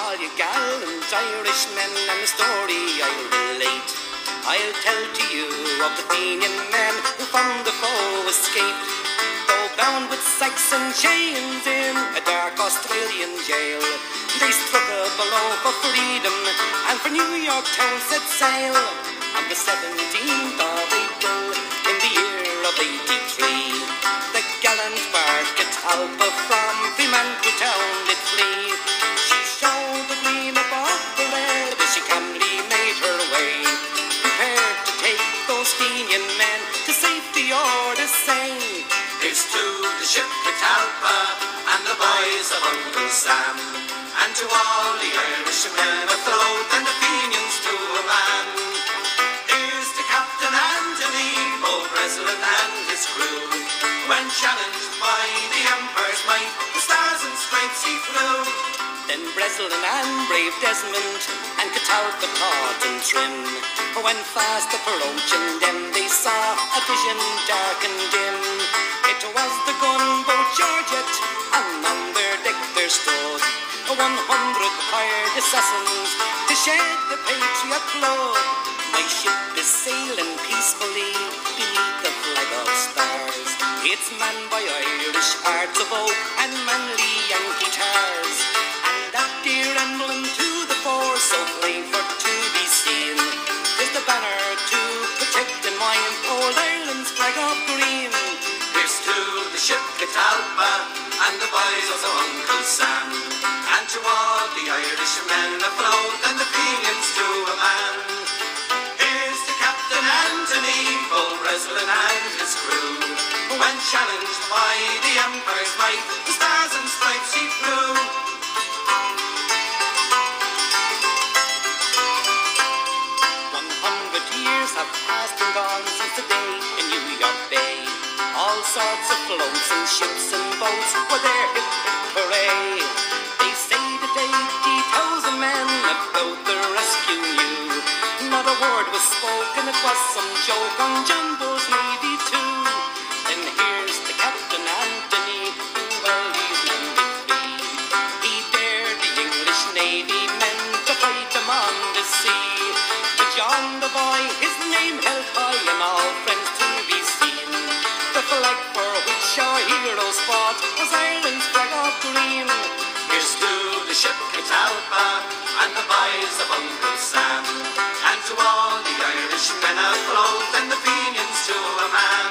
all you gallant Irishmen and the story I'll relate. I'll tell to you of the Fenian men who from the foe escaped. Though bound with Saxon chains in a dark Australian jail, they struggled below for freedom and for New York town set sail on the 17th of boys of Uncle Sam, and to all the Irishmen afloat and the Fenians to a man. Here's to Captain Anthony, both Breslin and his crew. When challenged by the Emperor's might, the stars and stripes he flew. Then Breslin and brave Desmond and Catalpa taut and trim. For When fast approaching them they saw a vision dark and dim. It was the gunboat Georgette, and their deck there stood one hundred hired assassins to shed the patriot blood. My ship is sailing peacefully beneath the flag of stars. It's manned by Irish hearts of oak and manly Yankee tars. And that dear emblem Catalpa and the boys of Uncle Sam, and to all the Irishmen afloat and the Fenians to a man. Here's to Captain Anthony, Bull Breslin and his crew. When challenged by the Empire's might, was some joke on Bull's navy too. Then here's the Captain Anthony, who well these men did flee. He dared the English navy men to fight them on the sea. To John the boy, his name held high and all friends to be seen. The flag for which our heroes fought was Ireland's flag of green. Here's to the ship Catalpa and the boys of Uncle Sam, to all the Irishmen afloat and the Fenians to a man.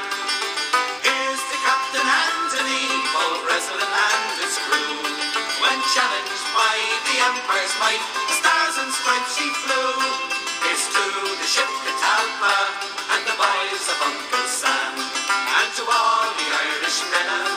Here's to Captain Anthony, Bull Breslin and his crew. When challenged by the Empire's might, the stars and stripes he flew. Here's to the ship Catalpa and the boys of Uncle Sam, and to all the Irishmen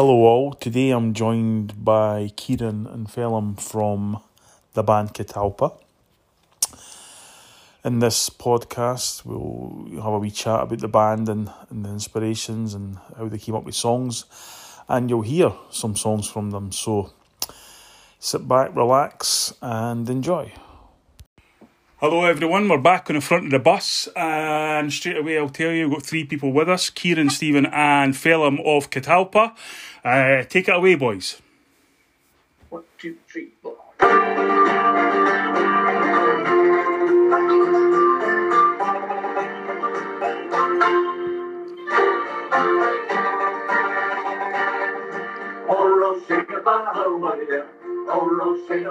Hello, all. Today I'm joined by Ciaran and Phelim from the band Catalpa. In this podcast, we'll have a wee chat about the band and, and the inspirations and how they came up with songs, and you'll hear some songs from them. So sit back, relax, and enjoy. Hello, everyone. We're back on the front of the bus, and straight away, I'll tell you, we've got three people with us Ciaran, Stephen, and Phelim of Catalpa. Uh, take it away, boys. One, two, three, four. Oh, Rosie,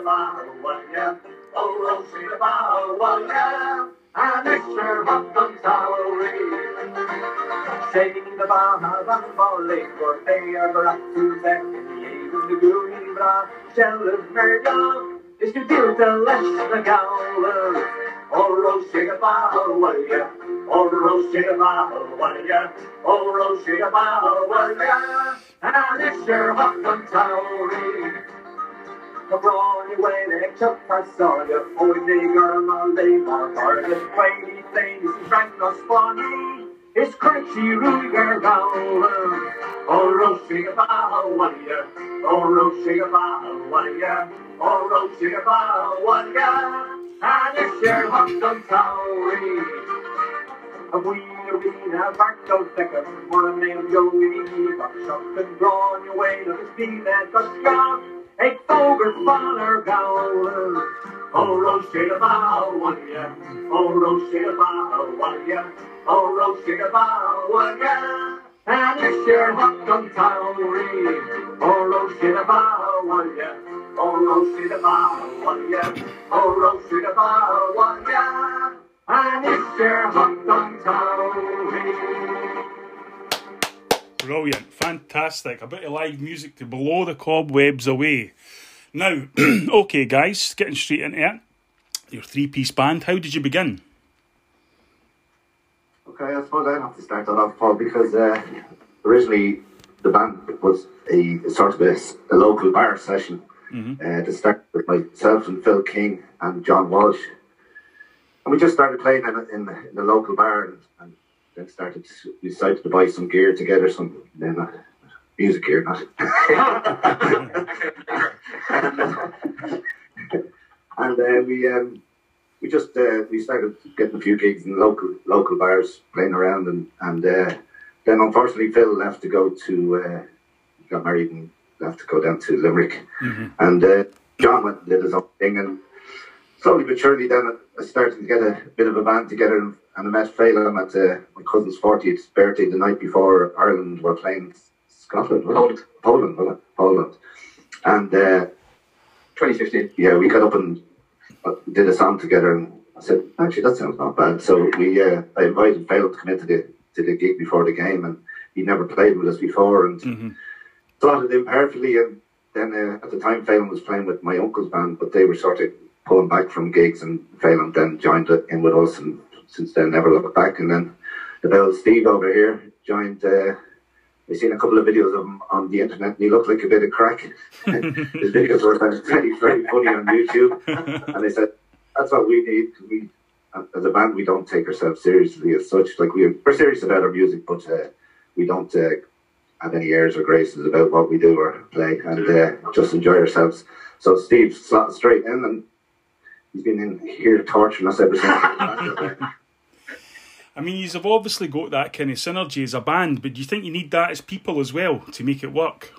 Oh, Rosie, Bahawaya. Oh, Rosie, Bahawaya. And extra welcome salary. Sing the Bahavan volley for they are brought to back in the of the gooey bra. Tell of Mergon is to deal the less the gowler. Oh, Rosie, Bahawaya. Oh, Rosie, Bahawaya. Oh, Rosie, Bahawaya. And extra welcome salary. Brawny way they took I saw you. Oh, they girl on they more hard than Brady things Frank no spawny. It's crunchy Ruger Gowler. Oh, Rosie Bahawaya. Oh, Rosie Bahawaya. Oh, Rosie Bahawaya. And it's your Huckton Towery. A wee arena back those thicker. For a name Joey, got shot and drawn your way to the steam and touchdown. Eight fogers, Bonner Gowler. Oh, Rosie Bahawaya. Oh, Rosie Bahawaya. Oh, Rosie Bahawaya. And it's your Huckton Towery. Oh, Rosie Bahawaya. Oh, Rosie Bahawaya. Oh, Rosie Bahawaya. And it's your Huckton Towery. Brilliant, fantastic. A bit of live music to blow the cobwebs away. Now, okay, guys, getting straight into it. Your three piece band, how did you begin? Okay, I suppose I have to start that off, Paul, because uh, originally the band was a, a sort of a local bar session uh, to start with myself and Phil King and John Walsh. And we just started playing in, in, the, in the local bar and, and then started, decided to buy some gear together, some then, uh, music gear, not. and then we um, we just uh, we started getting a few gigs in local local bars, playing around, and and uh, then unfortunately Phil left to go to uh, got married and left to go down to Limerick, and uh, John went and did his own thing, and slowly but surely then I started to get a bit of a band together, and, and I met Phelim at uh, my cousin's fortieth birthday the night before Ireland were playing Scotland, wasn't? Poland, wasn't it? Poland, and. Uh, 2015. yeah, we got up and uh, did a song together, and I said, actually, that sounds not bad. So we, uh, I invited Phil to come into the to the gig before the game, and he never played with us before, and slotted in perfectly. And then uh, at the time, Phelim was playing with my uncle's band, but they were sort of pulling back from gigs, and Phelim then joined it in with us, and since then never looked back. And then the bell Steve over here joined. Uh, I've seen a couple of videos of him on the internet, and he looked like a bit of crack. His videos were very, very funny on YouTube, and they said that's what we need. we, as a band, we don't take ourselves seriously as such. Like we, we're serious about our music, but uh, we don't uh, have any airs or graces about what we do or play, and uh, just enjoy ourselves. So Steve slotted straight in, and he's been in here torturing us ever since. I mean, you've obviously got that kind of synergy as a band, but do you think you need that as people as well to make it work?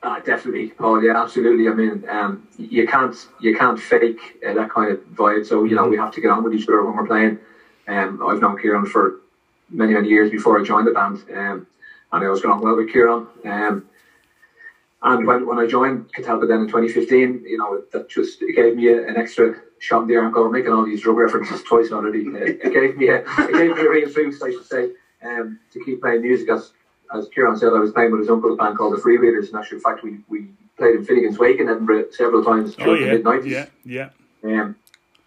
Uh, definitely, Paul. Yeah, absolutely. I mean, um, you can't you can't fake uh, that kind of vibe. So you know, we have to get on with each other when we're playing. Um, I've known Ciaran for many many years before I joined the band, um, and I was getting well with Ciaran. Um, and when, when I joined Catalpa then in 2015, you know, that just it gave me a, an extra shot in the arm. Going making all these drug references twice already. Uh, it gave me a it gave me a real boost, I should say, um, to keep playing music as as Ciaran said, I was playing with his uncle's band called the Free Readers. In actual fact, we, we played in Finnegan's Wake in Edinburgh several times Oh during yeah, the mid nineties. yeah, yeah. Um,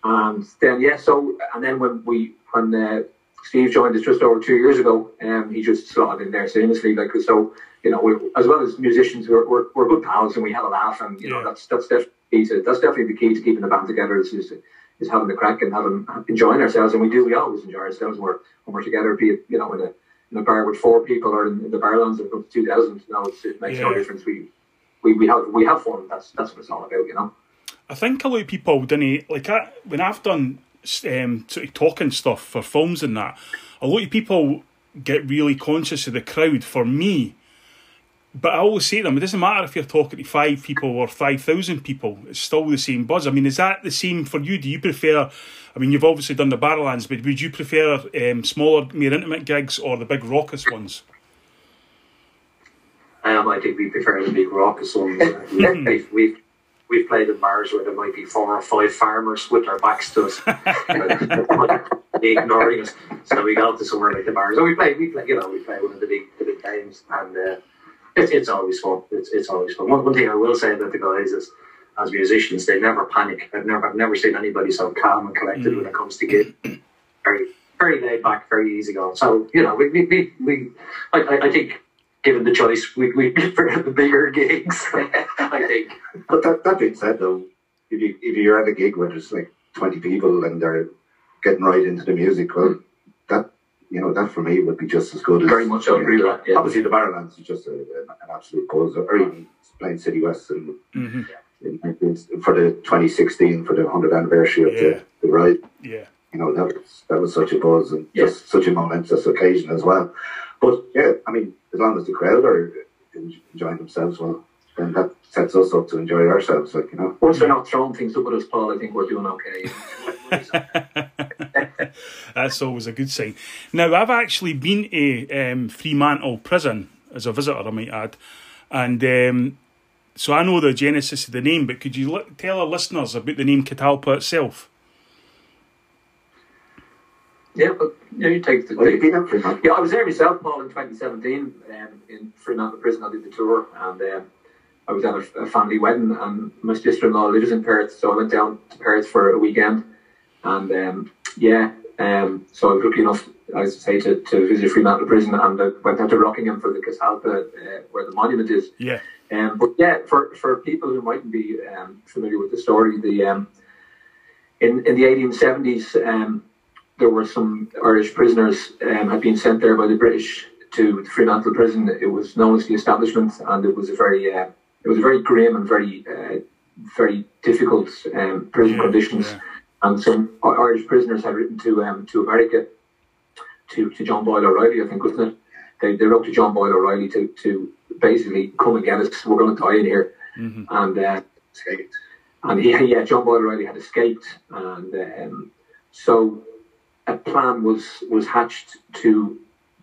and then yeah, so and then when we when uh, Steve joined us just over two years ago, um, he just slotted in there seamlessly. Like so, you know, we, as well as musicians, we're, we're, we're good pals and we have a laugh, and you Yeah. know that's that's definitely key to, that's definitely the key to keeping the band together is, is is having the crack and having enjoying ourselves, and we do. We always enjoy ourselves when we're when we're together, be it you know in a in a bar with four people or in, in the Barrowlands of up to two thousand. You know, it's, it makes no difference. We we we have we have fun. That's that's what it's all about. You know. I think a lot of people didn't like I, when I've done um, sort of talking stuff for films and that. A lot of people get really conscious of the crowd. For me, but I always say to them, it doesn't matter if you're talking to five people or five thousand people. It's still the same buzz. I mean, is that the same for you? Do you prefer? I mean, you've obviously done the Barrowlands, but would you prefer um, smaller, more intimate gigs or the big raucous ones? Um, I think we prefer the big raucous ones. we've, we've we've played in bars where there might be four or five farmers with their backs to us, ignoring us. So we go to somewhere like the bars, and we play. We play, you know, we play one of the big the big games, and uh, it's it's always fun. It's it's always fun. One, one thing I will say about the guys is. As musicians, they never panic. I've never, I've never seen anybody so calm and collected when it comes to gig. Very, very laid back, very easy going. So you know, we, we, we, we I, I, think given the choice, we we prefer the bigger gigs. I think. But that, that being said, though, if you if you're at a gig where there's like twenty people and they're getting right into the music, well, you know, that for me would be just as good as Very much so, agree with that, yeah. Obviously, the Barrowlands is just a, an, an absolute buzz, or even playing City West and Mm-hmm. in, in- for the 2016 for the 100th anniversary of Yeah. the, the ride. Yeah. You know, that was that was such a buzz and Yeah. just such a momentous occasion as well. But yeah, I mean, as long as the crowd are enjoying themselves, well, then that sets us up to enjoy ourselves. Like you know, Once they're not throwing things up at us, Paul, I think we're doing okay. That's always a good sign. Now, I've actually been to um, Fremantle Prison as a visitor, I might add, and um, so I know the genesis of the name. But could you li- tell our listeners about the name Catalpa itself? yeah, but yeah, you take the well, you've been up for that. Yeah, I was there myself, Paul, in 2017 um, in Fremantle Prison. I did the tour and um, I was at a, a family wedding and my sister-in-law lives in Perth, so I went down to Perth for a weekend. And um, yeah, um, so I was lucky enough, as I say, to, to visit Fremantle Prison and I went down to Rockingham for the Catalpa, uh, where the monument is. Yeah. Um, but yeah, for, for people who mightn't be um, familiar with the story, the um, in in the 1870s, um, there were some Irish prisoners um, had been sent there by the British to Fremantle Prison. It was known as the Establishment, and it was a very uh, it was very grim and very uh, very difficult um, prison Yeah, conditions. yeah. And some Irish prisoners had written to um, to America to, to John Boyle O'Reilly, I think, wasn't it? They, they wrote to John Boyle O'Reilly to, to basically come and get us. We're going to die in here. Mm-hmm. And uh, Escaped. and he, yeah, John Boyle O'Reilly had escaped, and um, so a plan was was hatched to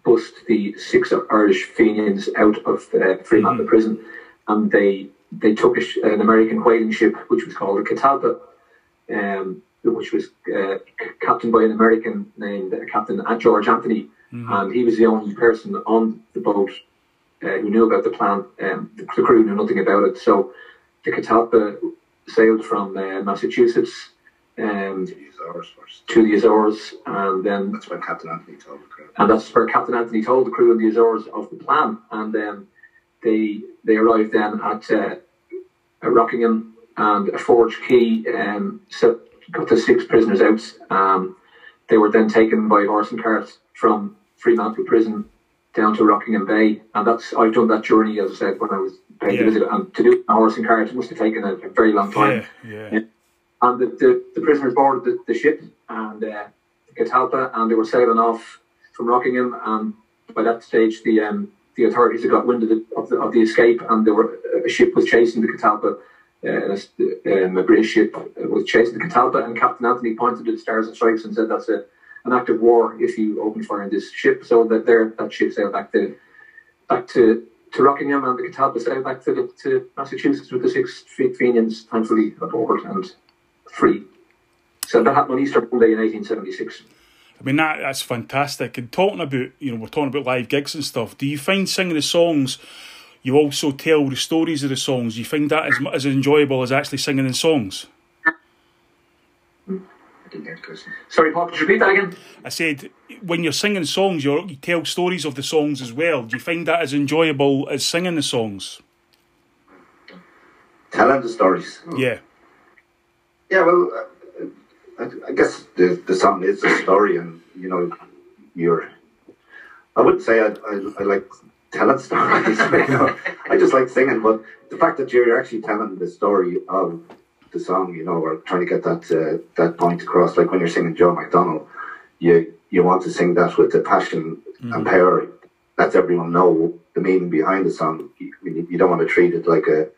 bust the six Irish Fenians out of uh, Fremantle prison, and they they took a sh- an American whaling ship which was called the Catalpa, um, which was uh, c- captained by an American named uh, Captain George Anthony, and he was the only person on the boat uh, who knew about the plan. Um, the, the crew knew nothing about it, so the Catalpa sailed from uh, Massachusetts um, To use ours first. to the Azores, and then That's when Captain Anthony told the crowd. and that's where Captain Anthony told the crew in the Azores of the plan, and um, they they arrived then at uh, at Rockingham and a forge key um, set, got the six prisoners out. Um, they were then taken by horse and cart from Fremantle Prison down to Rockingham Bay, and that's I've done that journey as I said when I was paying Yeah. the visit, and to do a horse and cart must have taken a, a very long time. Yeah. Yeah. And the, the, the prisoners boarded the, the ship and uh, Catalpa, and they were sailing off from Rockingham. And by that stage, the um, the authorities had got wind of the, of the of the escape, and there were a ship was chasing the Catalpa. Uh, um, a British ship was chasing the Catalpa, and Captain Anthony pointed to the stars and stripes and said, "That's a an act of war if you open fire on this ship." So that there, that ship sailed back to back to. To Rockingham and the Catalpa sailed back to, to Massachusetts with the six Fenians, thankfully aboard and free. So that happened on Easter Monday in 1876. I mean that that's fantastic. And talking about you know we're talking about live gigs and stuff. Do you find singing the songs? You also tell the stories of the songs. You find that as as enjoyable as actually singing the songs. I didn't get question. Sorry, Paul, could you repeat that again? I said when you're singing songs, you you tell stories of the songs as well. Do you find that as enjoyable as singing the songs? Telling the stories. Yeah. Yeah, well, I, I guess the the song is a story, and you know, you're. I wouldn't say I, I, I like telling stories. you know. I just like singing, but the fact that you're actually telling the story of the song, you know, or trying to get that uh, that point across, like when you're singing Joe McDonald, you you want to sing that with the passion and power. Lets everyone know the meaning behind the song. You, you don't want to treat it like a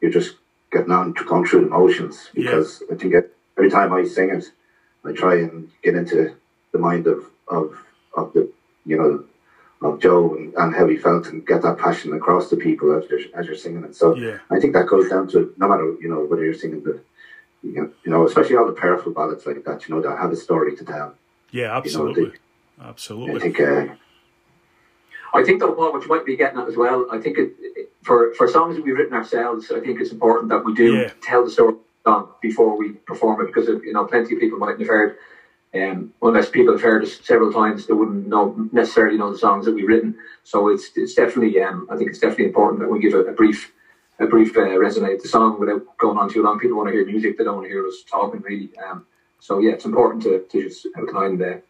you're just getting on to going through the motions because I think it, every time I sing it, I try and get into the mind of of of the you know of Joe and, and how he felt and get that passion across to people as you're as you're singing it. So Yeah. I think that goes down to no matter you know whether you're singing the you know, you know especially all the powerful ballads like that you know that have a story to tell. Yeah, You know, absolutely. I Absolutely. think uh, I think, though, Paul, what you might be getting at as well, I think it, it, for, for songs that we've written ourselves, I think it's important that we do Yeah. tell the story song before we perform it because, you know, plenty of people mightn't have heard, um, unless people have heard us several times, they wouldn't know necessarily know the songs that we've written. So it's it's definitely, um, I think it's definitely important that we give a, a brief a brief uh, resume of the song without going on too long. People want to hear music; they don't want to hear us talking really. Um, so yeah, it's important to, to just outline the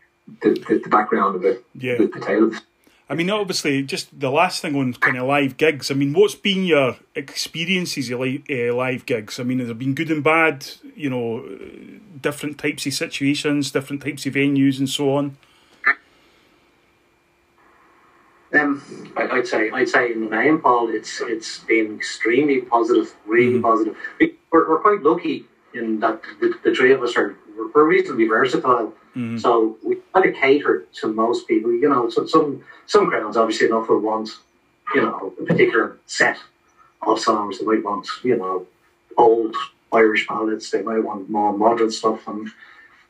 the, the, the background of it, Yeah. the, the tale of it. I mean, obviously, just the last thing on kind of live gigs. I mean, what's been your experiences of live, uh, live gigs? I mean, has it been good and bad? You know, different types of situations, different types of venues, and so on. Um, I'd say, I'd say in the main, Paul, it's it's been extremely positive, really positive. We- We're, we're quite lucky in that the, the three of us are we're reasonably versatile, Mm-hmm. so we kind of cater to most people. You know, so some some crowds obviously enough will want you know a particular set of songs. They might want you know old Irish ballads. They might want more modern stuff and.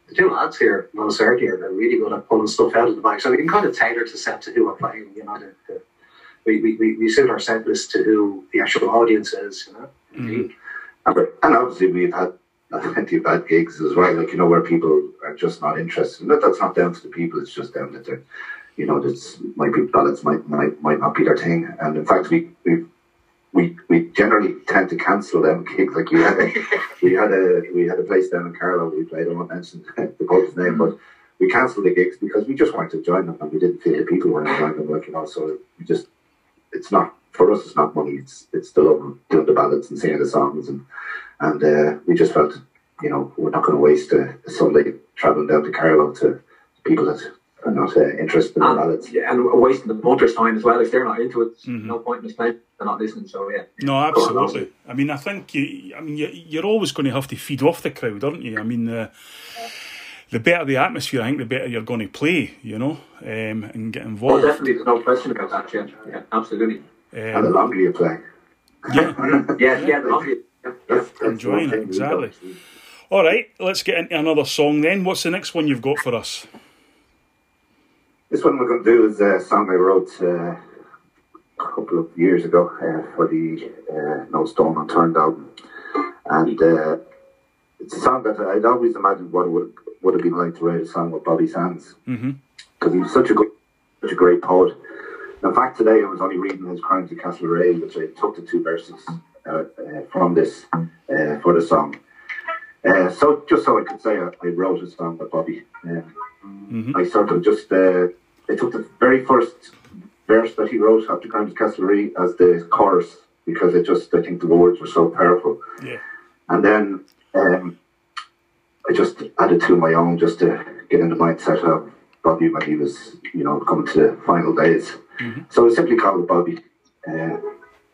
The two lads here, no certainty, are really good at pulling stuff out of the bag. So we can kind of tailor to set to who we're playing. You know, the, the, we, we, we, we suit our set list to who the actual audience is. You know, and and obviously we've had plenty of bad gigs as well. Like you know where people are just not interested. And that, that's not down to the people. It's just down that they're, you know, this might be ballads might might might not be their thing. And in fact, we we. We, we generally tend to cancel them gigs. Like we had, a, we had a we had a place down in Carlow we played. I won't mention the pub's name, mm. but we cancelled the gigs because we just wanted to join them and we didn't feel the people weren't enjoying them. Like you know, so we just it's not for us. It's not money. It's it's the love of doing the ballads and singing the songs, and and uh, we just felt you know we're not going to waste a, a Sunday traveling down to Carlow to people that are not uh, interested in the And, ballads. yeah, and wasting the punter's time as well. If they're not into it, no point in us playing. They're not listening. So yeah. No, absolutely. I mean, I think you. I mean, you, you're always going to have to feed off the crowd, aren't you? I mean, the the better the atmosphere, I think, the better you're going to play. You know, um, and get Well, involved. definitely, there's no question about that. Yeah, yeah, absolutely. And the Um, longer you play, yeah. Yeah, yeah, the longer you- yeah, yeah. that's, that's Enjoying it, exactly. All right, let's get into another song then. What's the next one you've got for us? This one we're going to do is a song I wrote uh, a couple of years ago uh, for the uh, No Stone Unturned album. And uh, it's a song that I'd always imagined what it would, would have been like to write a song with Bobby Sands. Mm-hmm. Because he was such a good, such a great poet. In fact, today I was only reading his Crimes of Castlereagh, which I took the two verses from this uh, for the song. Uh, so just so I could say I, I wrote a song with Bobby. Uh, I sort of just uh, I took the very first verse that he wrote after Crimes of Castlereagh as the chorus because it just I think the words were so powerful. Yeah. And then um, I just added to my own just to get in the mindset of Bobby when he was, you know, coming to the final days. So I simply called it Bobby. Uh,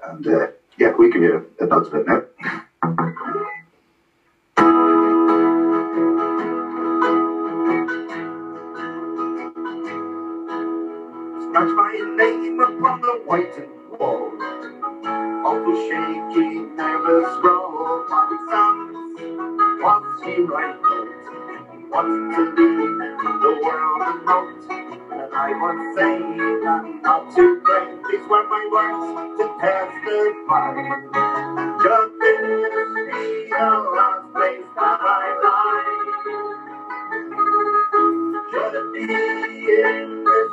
and uh, yeah, we a, a nod to it now. Scratch my name upon the whitened wall of the shaky, nervous row. Bobby Sands, what's he right wants to leave the world remote. I was saying I'm not to blame. These were my words to testify. Just this be the last place that I lie. Should be in this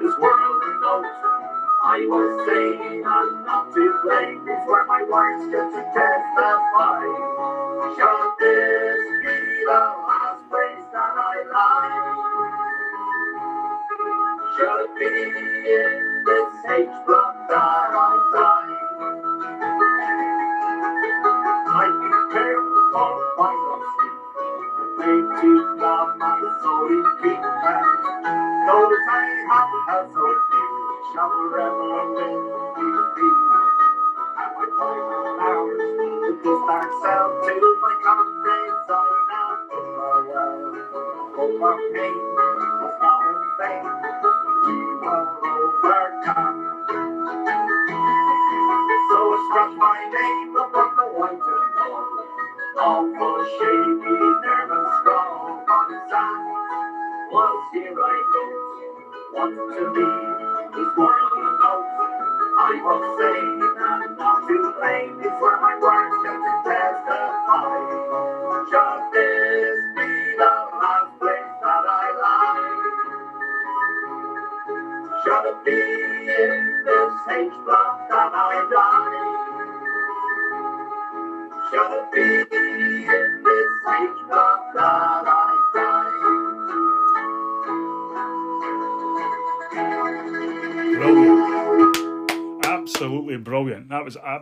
this world note. I was saying I'm not to blame. These were my words get to testify. Should this be the last place that I lie? Should it be in this H-Block that I die? Few shall forever live be free. And my final hours to kiss ourselves to my comrades I now bid farewell. Hope our pain was not in vain. We will overcome. So my name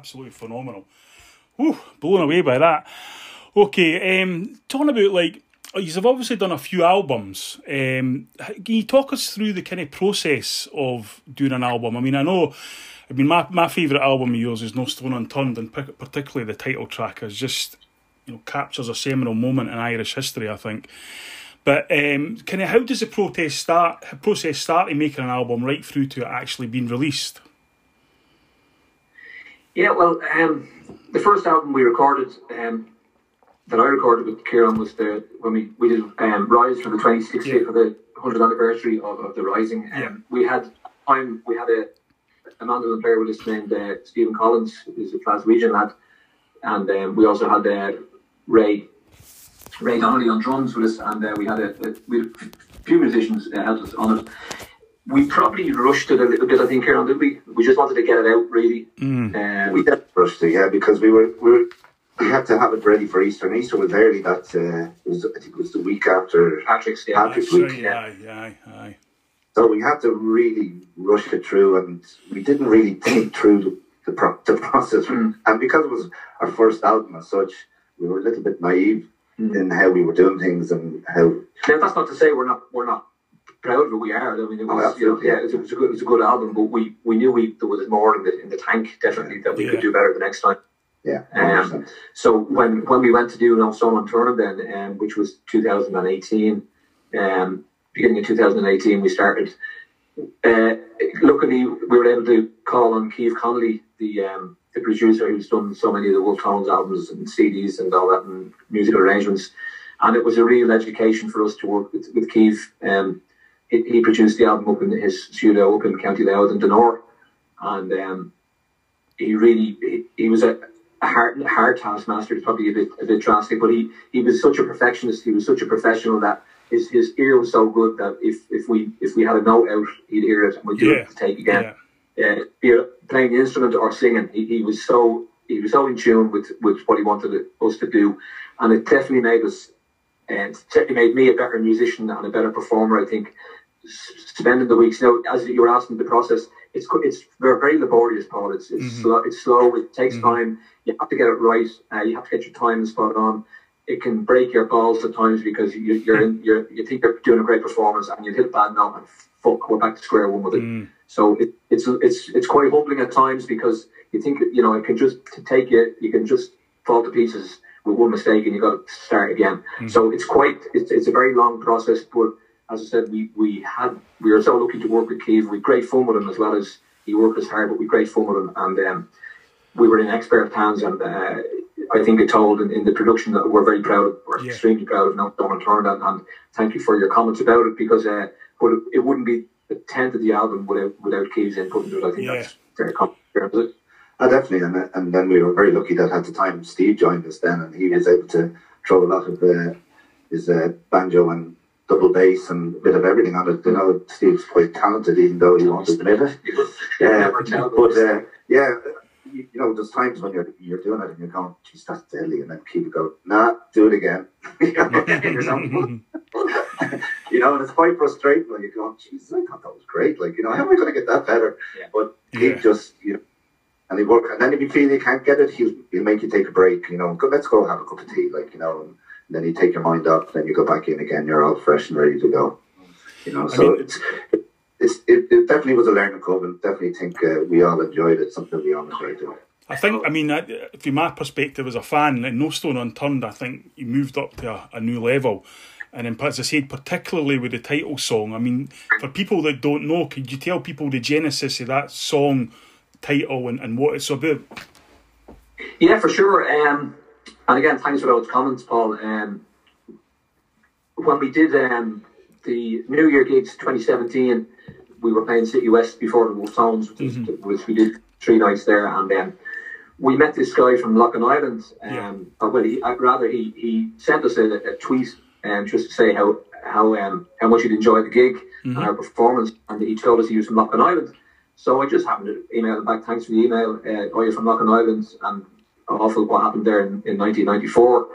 absolutely phenomenal. Whew, blown away by that. Okay, um, talking about like, you've obviously done a few albums. Um, can you talk us through the kind of process of doing an album? I mean, I know, I mean, my, my favourite album of yours is No Stone Unturned, and particularly the title track is just, you know, captures a seminal moment in Irish history, I think. But um, kind of how does the process start? Process start in making an album right through to it actually being released? Yeah, well, um, the first album we recorded, um, that I recorded with Ciaran was the when we, we did um, Rise for the 26th Yeah. for the 100th anniversary of, of the Rising. Um, Yeah. We had time we had a, a mandolin player with us named uh, Stephen Collins, who's a Glaswegian lad, and um, we also had uh, Ray Ray Donnelly on drums with us, and uh, we had a, a we had a few musicians uh, helped us on it. We probably rushed it a little bit, I think, Ciaran, did we? We just wanted to get it out, really. Um, We did rush to, yeah, because we were we were we had to have it ready for Easter. And Easter was early. That uh, was I think it was the week after. Patrick's, yeah. Patrick's That's week. right, aye, aye, aye. So we had to really rush it through, and we didn't really think through the the, pro- the process. Mm. And because it was our first album as such, we were a little bit naive in how we were doing things and how Now that's not to say we're not we're not proud of it. We are. I mean, it Oh, was you know, yeah, it was, it was a good it was a good album, but we, we knew we there was more in the in the tank definitely that we Yeah. could do better the next time. yeah. Um, So when when we went to do No Stone Unturned then, um, which was 2018, um, beginning of 2018, we started. Uh, luckily, we were able to call on Keith Connolly, the um, the producer who's done so many of the Wolfe Tones albums and CDs and all that and musical arrangements, and it was a real education for us to work with, with Keith. Um, he, he produced the album up in his studio up in County Louth in Denor, and um, he really he, he was a, a hard hard taskmaster. It's probably a bit a bit drastic, but he he was such a perfectionist. He was such a professional that his his ear was so good that if if we if we had a note out, he'd hear it and we'd do Yeah. it to take again. Yeah. Uh, be it playing the instrument or singing, he, he was so he was so in tune with with what he wanted us to do, and it definitely made us and certainly made me a better musician and a better performer. I think spending the weeks now, as you were asking the process, it's it's very, laborious, Paul. It's it's mm-hmm. slow. It's slow. It takes mm-hmm. time. You have to get it right. Uh, you have to get your time spot on. It can break your balls at times because you, you're in, you're you think you're doing a great performance and you hit a bad note and fuck, we're back to square one with it. Mm. So it, it's it's it's quite humbling at times because you think you know it can just to take it. You can just fall to pieces with one mistake and you have got to start again. Mm. So it's quite it's, it's a very long process. But as I said, we we had we were so lucky to work with Keith. We had great fun with him as well as he worked as hard, but we had great fun with him and. Um, we were in expert hands, and uh, I think it told in, in the production that we're very proud. Of, we're Yeah. extremely proud of No Stone Unturned, and, and thank you for your comments about it because uh, but it, it wouldn't be the tenth of the album without without Keith's input into it. I think Yeah. that's very complicated. Is? Oh, definitely, and and then we were very lucky that at the time Steve joined us then, and he was able to throw a lot of uh, his uh, banjo and double bass and a bit of everything on it. You know, Steve's quite talented, even though he won't admit it. Yeah, but uh, yeah, you, you know, there's times when you're you're doing it and you're going, "Geez, that's deadly," and then people go, "Nah, do it again." you know, you know? and it's quite frustrating when you go, "Jesus, I thought that was great." Like, you know, how am I going to get that better? Yeah. But Yeah. he just, you know. And he work, and then if you feel you can't get it, he'll he'll make you take a break. You know, go, let's go have a cup of tea, like you know, and then you take your mind off, then you go back in again. You're all fresh and ready to go. You know, so mean- it's it's it, it definitely was a learning curve, and definitely think uh, we all enjoyed it. Something we all enjoyed doing. I think, I mean, from my perspective as a fan, like, no stone unturned, I think you moved up to a, a new level. And then, as I said, particularly with the title song, I mean, for people that don't know, could you tell people the genesis of that song title and, and what it's about? Yeah, for sure. Um, and again, thanks for those comments, Paul. Um, when we did um, the New Year gigs 2017, we were playing City West before the Wolfe Tones, which, is which we did three nights there, and then we met this guy from Loughinisland. Um, Yeah. or well, he, uh, rather he, he sent us a, a tweet um, just to say how how um, how much he'd enjoyed the gig and our performance, and he told us he was from Loughinisland. So I just happened to email him back. Thanks for the email. Uh, oh, you're from Loughinisland, and awful what happened there in, in 1994.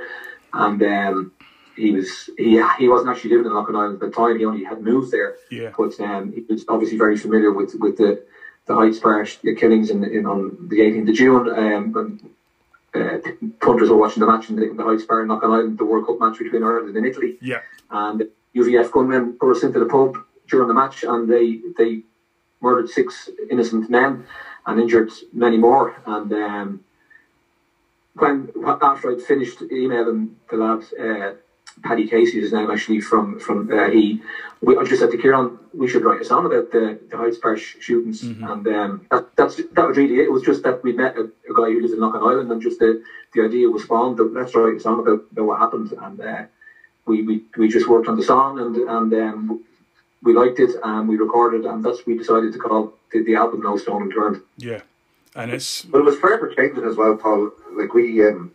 And um, he was he he wasn't actually living in Loughinisland at the time. He only had moved there. Yeah. But um, he was obviously very familiar with with the the Heights Parish the killings in, in on the 18th of June. Um, when uh, punters were watching the match in the, in the Heights Parish, Loughinisland, the World Cup match between Ireland and Italy Yeah. and UVF gunmen burst into the pub during the match and they they murdered six innocent men and injured many more. And um, when after I'd finished emailing the lad, uh, Paddy Casey is his name actually from from uh, he. We, I just said to Ciaran, we should write a song about the, the Heights Parish shootings, and um, that, that's that was really it. It was just that we met a, a guy who lives in Loughinisland, and just the the idea was spawned that let's write a song about, about what happened, and uh, we, we we just worked on the song, and and um, we liked it, and we recorded, and that's we decided to call the, the album No Stone Unturned. Yeah. And it's, But it was forever changing as well, Paul. Like we, um,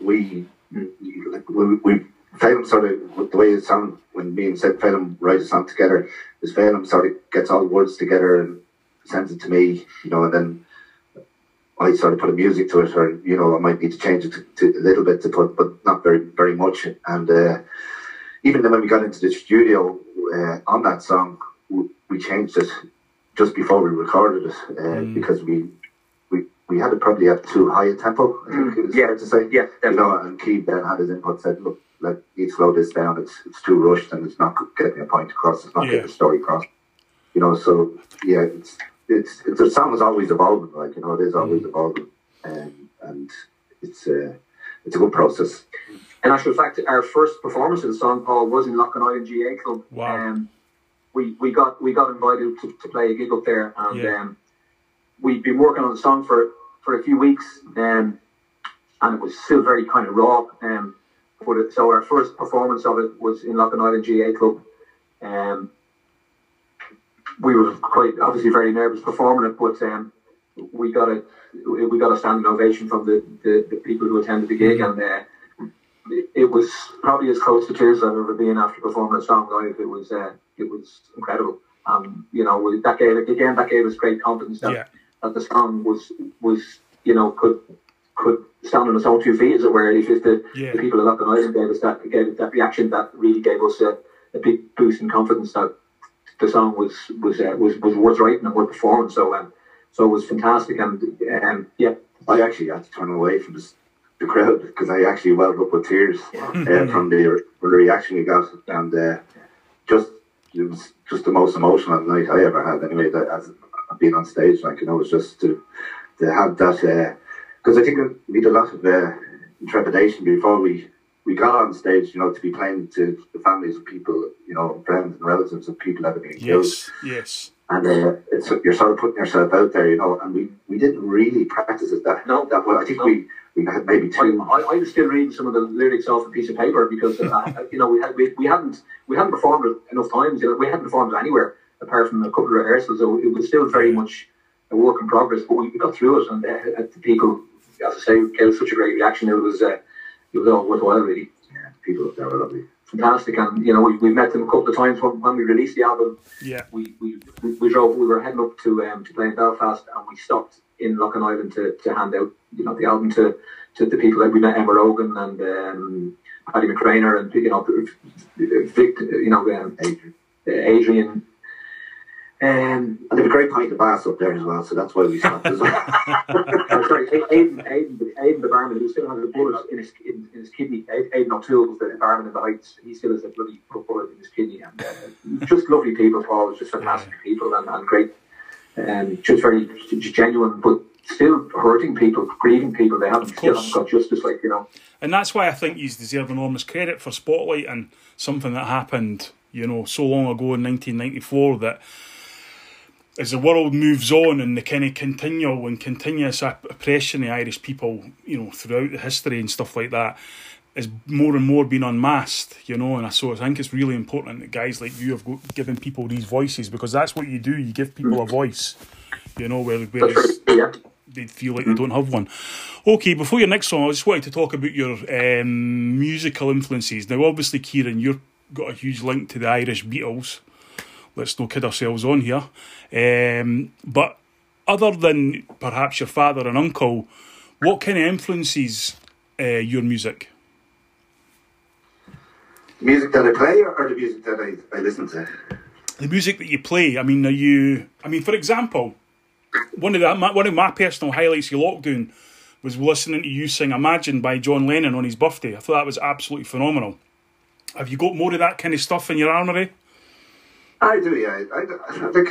we, like we, we Phelim sort of the way it sounded when me and said Phelim write a song together. Is Phelim sort of gets all the words together and sends it to me, you know, and then I sort of put a music to it, or you know, I might need to change it to, to a little bit to put, but not very very much. And uh, even then, when we got into the studio uh, on that song, we, we changed it just before we recorded it uh, because we we we had it probably at too high a tempo. I think it was yeah, fair to say. yeah, you know, and Keith then had his input said, look, let need to slow this down. It's it's too rushed and it's not getting a point across. It's not Yeah. getting the story across. You know, so yeah, it's it's, it's the song is always evolving. Like you know, it is always evolving, um, and it's uh, it's a good process. In actual fact, our first performance of the song, Paul, was in Loughinisland GA Club. Wow. Um, we, we got we got invited to, to play a gig up there, and Yeah. um, we'd been working on the song for, for a few weeks, um, and it was still very kind of raw. Um, it, so our first performance of it was in Loughinisland GA Club. Um, we were quite obviously very nervous performing it, but um, we got a we got a standing ovation from the, the, the people who attended the gig, and uh, it, was probably as close to tears as I've ever been after performing a song live. It was uh, it was incredible. Um, you know, that gave again that gave us great confidence that, Yeah. That the song was was you know could could stand on its own two feet, as it were. If, if the, Yeah. the people of Loughlin Island gave us that gave us that reaction, that really gave us a, a big boost in confidence that the song was was uh, was was worth writing and worth performing. So um, so it was fantastic, and um, yeah, I actually had to turn away from this, the crowd because I actually welled up with tears uh, from the, from the reaction we got, and uh, just it was just the most emotional night I ever had. Anyway, that as being on stage, like you know, it was just to to have that because I think we had a lot of uh, trepidation before we we got on stage. You know, to be playing to the families of people, you know, friends and relatives of people that have been killed yes, yes. and uh, it's you're sort of putting yourself out there, you know. And we, we didn't really practice it that No. that well. I think No. we we had maybe I, two. I, I was still reading some of the lyrics off a piece of paper because uh, you know we had we, we hadn't we hadn't performed enough times. You know, we hadn't performed anywhere apart from a couple of rehearsals. So it was still very much a work in progress, but we got through it, and uh, the people, as I say, gave such a great reaction. It was uh, it was all worthwhile, really. Yeah, people they were lovely. Fantastic, and you know we we met them a couple of times when, when we released the album. Yeah. We, we we drove. We were heading up to um, to play in Belfast, and we stopped in Loughin Island to, to hand out you know the album to, to the people that we met Emma Rogan and um, Paddy McRainer and you know Vic, you know um, Adrian. Um, And they have a great pint of bass up there as well, so that's why we stopped as well. oh, sorry, Aiden, Aiden, Aiden, the barman who still has a bullet in his in, in his kidney. Aiden O'Toole the barman in the Heights. He still has a bloody bullet in his kidney. And uh, just lovely people, Paul. Just fantastic people and, and great, um, just very genuine, but still hurting people, grieving people. They haven't still haven't got justice. Like you know, And that's why I think you deserve enormous credit for Spotlight and something that happened, you know, so long ago in 1994 that as the world moves on and the kind of continual and continuous oppression of the Irish people, you know, throughout the history and stuff like that, is more and more being unmasked, you know. And I so I think it's really important that guys like you have given people these voices because that's what you do. You give people a voice, you know, where, whereas. They feel like they don't have one. Okay, before your next song, I just wanted to talk about your um, musical influences. Now, obviously, Ciaran, you've got a huge link to the Irish Beatles. Let's not kid ourselves on here. Um, but other than perhaps your father and uncle, what kind of influences uh, your music? music that I play or, the music that I, I listen to? The music that you play. I mean, are you? I mean, for example, one of the my, one of my personal highlights of lockdown was listening to you sing "Imagine" by John Lennon on his birthday. I thought that was absolutely phenomenal. Have you got more of that kind of stuff in your armoury? I do, yeah. I, I, like,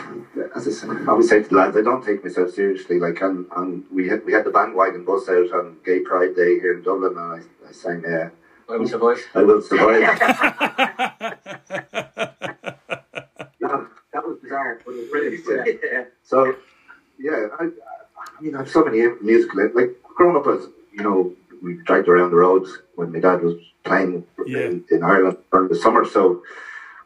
as I, say, I always say to the lads, I don't take myself seriously. Like, and, and we had we had the bandwagon bus out on Gay Pride Day here in Dublin, and I, I sang uh, I will survive. "I Will Survive." Yeah, that was bizarre, but it was brilliant. Yeah. So, yeah, I, I mean, I have so many musical, like, growing up as, you know, we dragged around the roads when my dad was playing Yeah. in, in Ireland during the summer, so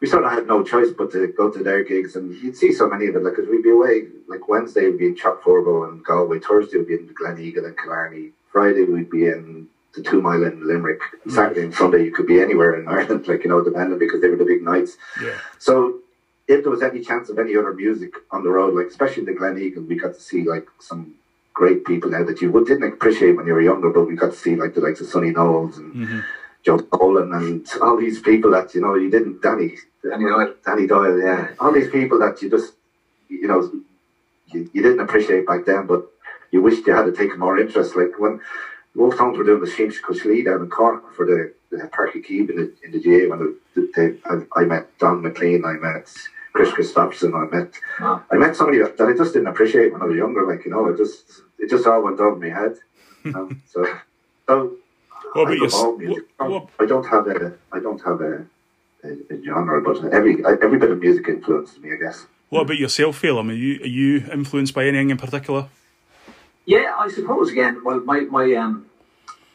we sort of had no choice but to go to their gigs, and you'd see so many of it, like, because we'd be away, like, Wednesday we'd be in Chockforbo and Galway, Thursday we'd be in Gleneagle and Killarney, Friday we'd be in the Two Mile in Limerick, mm. Saturday and Sunday you could be anywhere in Ireland, like, you know, depending, because they were the big nights. Yeah, So if there was any chance of any other music on the road, like especially the Gleneagle, we got to see like some great people now that you didn't appreciate when you were younger, but we got to see like the likes of Sonny Knowles and mm-hmm. Joe Dolan and all these people that you know you didn't Danny Danny Doyle. Danny Doyle, yeah, all these people that you just you know you, you didn't appreciate back then, but you wished you had to take more interest. Like when Wolfe Tones were doing the Siamsa Cois Laoi down in Cork for the, the Páirc Uí Chaoimh in the, in the GA when they, they, I, I met Don McLean, I met Kris Kristofferson, I met Wow. I met somebody that, that I just didn't appreciate when I was younger. Like you know, it just it just all went over my head. You know? Um, so so What about I your love all s- music. what- what- I don't have a I don't have a, a, a genre, but every every bit of music influences me. I guess. what about yourself, Phelim? Are you are you influenced by anything in particular? Yeah, I suppose again. Well, my my um,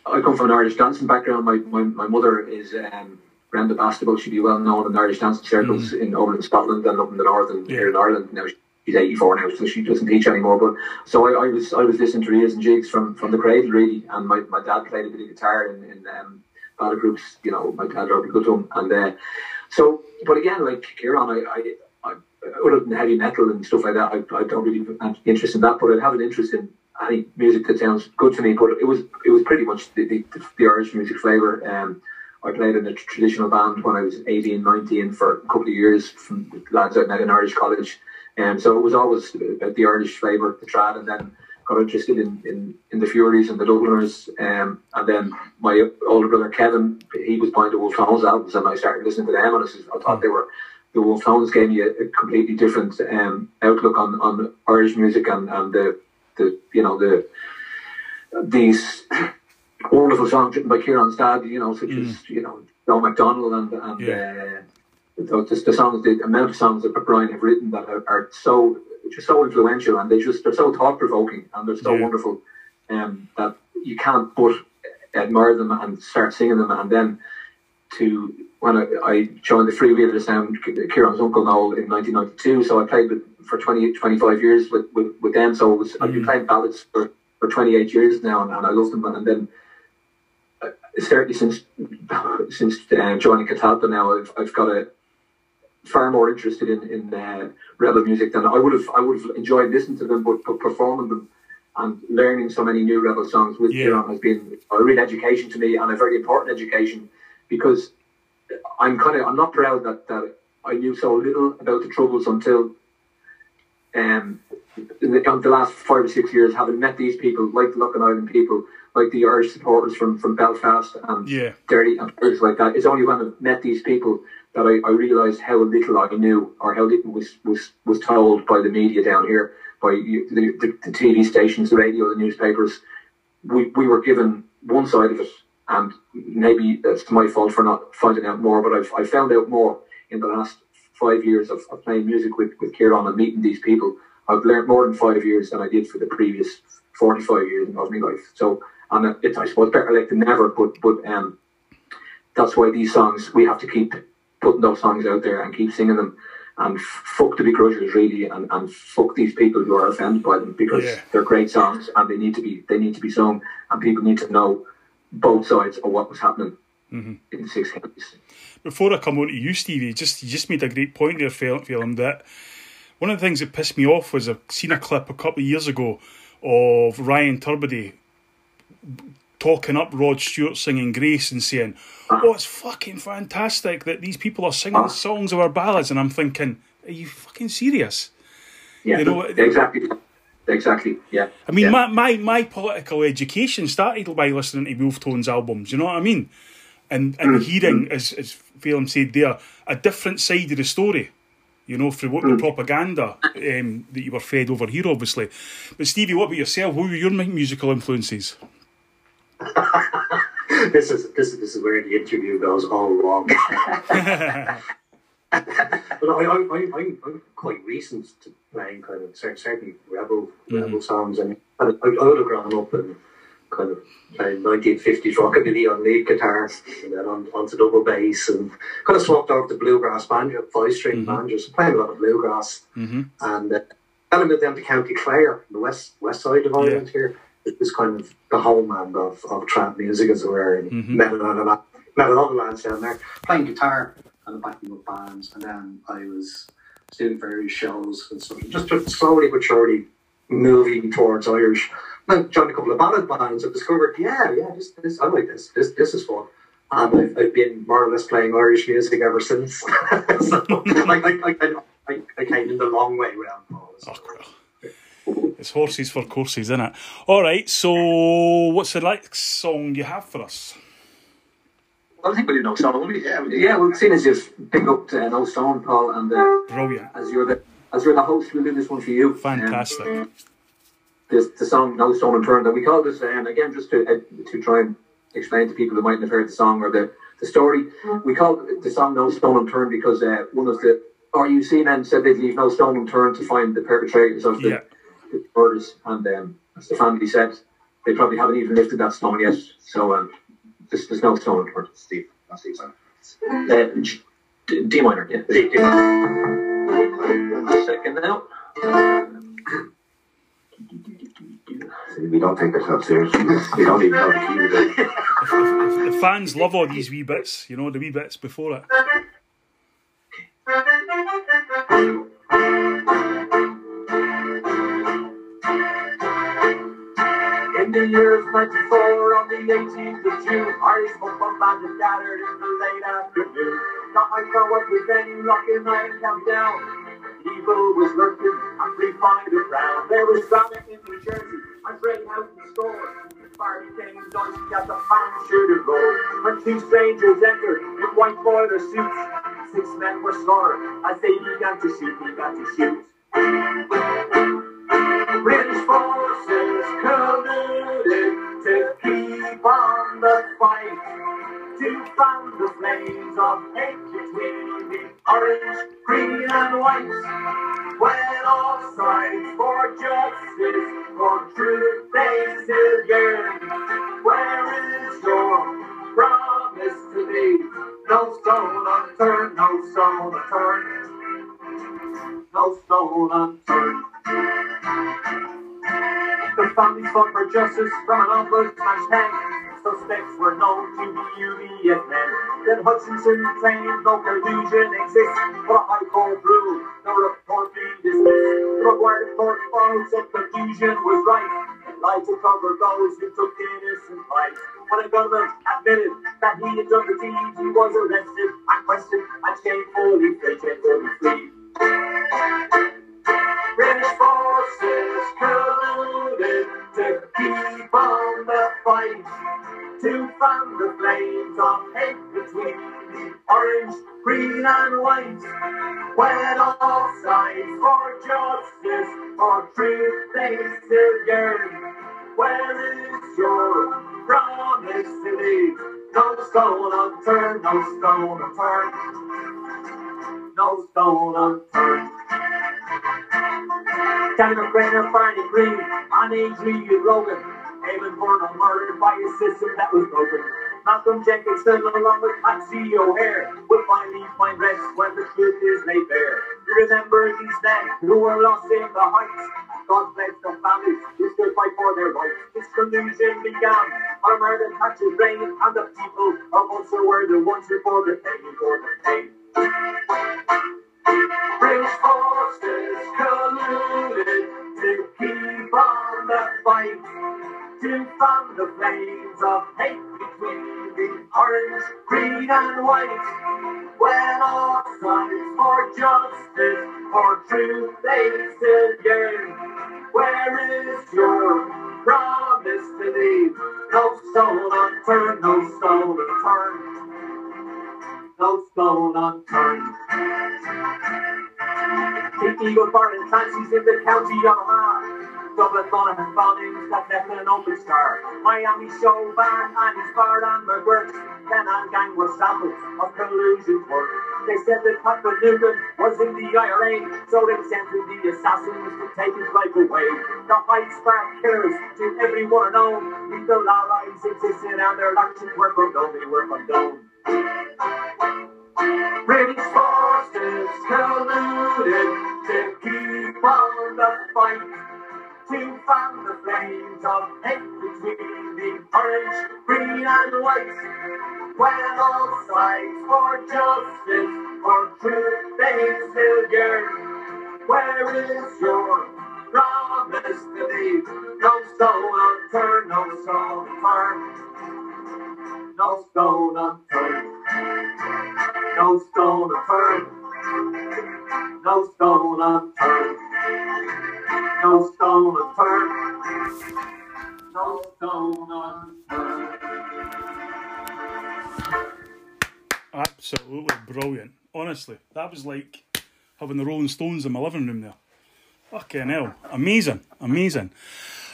I come from an Irish dancing background. My my, my mother is um, Brenda Bastable. She'd be well known in Irish dancing circles in over in Scotland and up in the north and here in Ireland. Now eighty four now, so she doesn't teach anymore. But so I, I was I was listening to reels and jigs from from the cradle really, and my, my dad played a bit of guitar in, in um, battle groups. You know, my dad loved to him, and uh, so. But again, like Ciaran, I. I I, other than heavy metal and stuff like that, I, I don't really have interest in that. But I have an interest in any music that sounds good to me. But it was it was pretty much the, the, the Irish music flavour. Um, I played in a traditional band when I was 18, 19 for a couple of years from the lads met in Irish college. And so it was always about the Irish flavour, the trad, and then got interested in, in, in the Fureys and the Dubliners. Um, and then my older brother Kevin, he was buying the Wolfe Tones albums, and I started listening to them, and I, says- I thought they were the Wolfe Tones gave me a, a completely different um, outlook on, on Irish music and, and the the you know the these wonderful songs written by Ciaran's dad, you know, such as you know Joe McDonnell and and Yeah. uh, the, just the songs, the amount of songs that Brian have written that are, are so just so influential and they just they're so thought provoking and they're so Yeah. wonderful um, that you can't but admire them and start singing them and then to when I, I joined the Freewheeler Sound, Ciaran's uncle Noel in 1992. So I played with, for 20, 25 years with, with, with them. So it was, I've been playing ballads for, for 28 years now, and, and I love them. And then uh, certainly since since uh, joining Catalpa now, I've, I've got a far more interested in in uh, rebel music than I would have. I would have enjoyed listening to them, but, but performing them and learning so many new rebel songs with Yeah. Ciaran has been a real education to me and a very important education because I'm kind of I'm not proud that that I knew so little about the troubles until um in the, the last five or six years having met these people like the Loughinisland people like the Irish supporters from from Belfast and Yeah. Derry and places like that it's only when I've met these people that I, I realised how little I knew or how little was, was, was told by the media down here by the, the, the TV stations the radio the newspapers we, we were given one side of it, and maybe it's my fault for not finding out more, but I've, I found out more in the last five years of, of playing music with, with Ciaran and meeting these people. I've learned more in five years than I did for the previous 45 years of my life. So, and it's, I suppose, better late than never, but, but um, that's why these songs, we have to keep putting those songs out there and keep singing them. And fuck the begrudgers, really, and, and fuck these people who are offended by them because Yeah. they're great songs and they need to be they need to be sung, and people need to know both sides of what was happening mm-hmm. in the six counties. Before I come on to you, Stevie, just you just made a great point there, Phil- Phelim, that one of the things that pissed me off was I've seen a clip a couple of years ago of Ryan Tubridy talking up Rod Stewart singing Grace and saying, Oh, it's fucking fantastic that these people are singing songs of our ballads. And I'm thinking, Are you fucking serious? Yeah, You know, exactly, exactly. Yeah, I mean, yeah. my, my, my political education started by listening to Wolfe Tones albums, you know what I mean? And and hearing, as, as Phelim said there, a different side of the story, you know, through what the propaganda um, that you were fed over here, obviously. But Stevie, what about yourself? What were your musical influences? this is this is this is where the interview goes all wrong. but I, I, I, I'm, I'm quite recent to playing kind of cer- certain rebel mm. rebel songs, and I, I would have grown up and kind of playing 1950s rockabilly on lead guitar, and then on, onto double bass, and kind of swapped over to bluegrass banjo, five string mm-hmm. banjos, playing a lot of bluegrass, mm-hmm. and uh, then I moved down to County Clare, the west west side of Ireland here. It was kind of the homeland of, of trad music, as it were, and met a lot of la- met a lot of lads down there playing guitar and backing up bands, and then I was doing various shows and stuff. Just slowly but surely moving towards Irish. I joined a couple of ballad bands and discovered, yeah, yeah, this, this I like this. This this is fun. And I've, I've been more or less playing Irish music ever since. so I, I, I, I, I came in the long way round, Paul. Oh, It's horses for courses, isn't it? All right, so what's the next song you have for us? I think we do no stone. won't we? Yeah, yeah. Well, seeing as you've picked up an old song, Paul, and uh, Brilliant. as you're the as you're the host, we'll do this one for you. Um, Fantastic. this the song "No Stone Unturned," that we call this, and again, just to uh, to try and explain to people who mightn't have heard the song or the, the story, we call the song "No Stone Unturned" because uh, one of the RUC men said they'd leave no stone unturned to find the perpetrators of the, Yeah. The murders, and um, as the family said, they probably haven't even lifted that stone yet. So um, there's, there's no stone unturned. Steve, that's Steve. Uh, G- D, D minor, yeah. D- D- Second now. We don't take ourselves seriously. We don't even know the key to. The fans love all these wee bits, you know, the wee bits before it. The years of 94, on the 18th of June, Irish football fans had gathered in the late afternoon. Not my for what was venue, locking nine count down. Evil was lurking, and free find around. There was drama in New Jersey, and Ray Houghton scored. Barry came noisy as the should have rolled. When two strangers entered in white boiler suits, six men were slaughtered as they began to shoot, began to shoot. Forces colluded to keep on the fight, to fan the flames of hate between the orange, green, and white. When all sides for justice, for truth they still yearn. Where is your promise to me? No stone unturned, no stone unturned. No stone unturned. The family fought for justice from an ombudsman's pen. Suspects were known to be UVF men. Then Hutchinson claimed no collusion exists, but a high court ruled no report being dismissed. The Maguire court found said confusion was right. And lied to cover those who took innocent lives. When a gunman admitted that he had done the deed, he was arrested and questioned and shamefully free, shamefully free. When all sides for justice, for truth they still yearn. Where is your promise to leave? No stone unturned, no stone unturned, no stone unturned. Danny McBrain and Barney Green and Adrian Rogan. Eamon Burnham murdered by a system that was broken. Malcolm Jenkinson stood along with Patsy O'Hare will finally find rest when the truth is laid bare. Remember these men who were lost in the heights. God bless the families who stood for their rights. This collusion began a murder Thatcher's reign, and the people of Ulster were the ones who bore the pain, for the pain. British forces colluded to keep on the fight, to fan the flames of hate the orange, green and white. When sides for justice, for truth they still yearn. Where is your promise to leave? No stone unturned, no stone unturned no stone unturned. Eagle in the county of. Dublin Monaghan bombings that left an open scar. Miami Showband and his bar and McGurk. Glenanne gang were samples of collusion work. They said that Patrick Newton was in the IRA, so they sent in the assassins to take his life away. The Hyde Spark killers to everyone known. Legal allies existed and their actions were condoned. They were condoned. British fan the flames of hate between the orange, green and white. When all sides for justice, for truth they still yearn. Where is your promise to leave? No stone unturned, no stone unturned no stone unturned. No stone unturned. No stone unturned. No stone unturned. No stone unturned. Absolutely brilliant. Honestly, that was like having the Rolling Stones in my living room there. Fucking hell. Amazing. Amazing.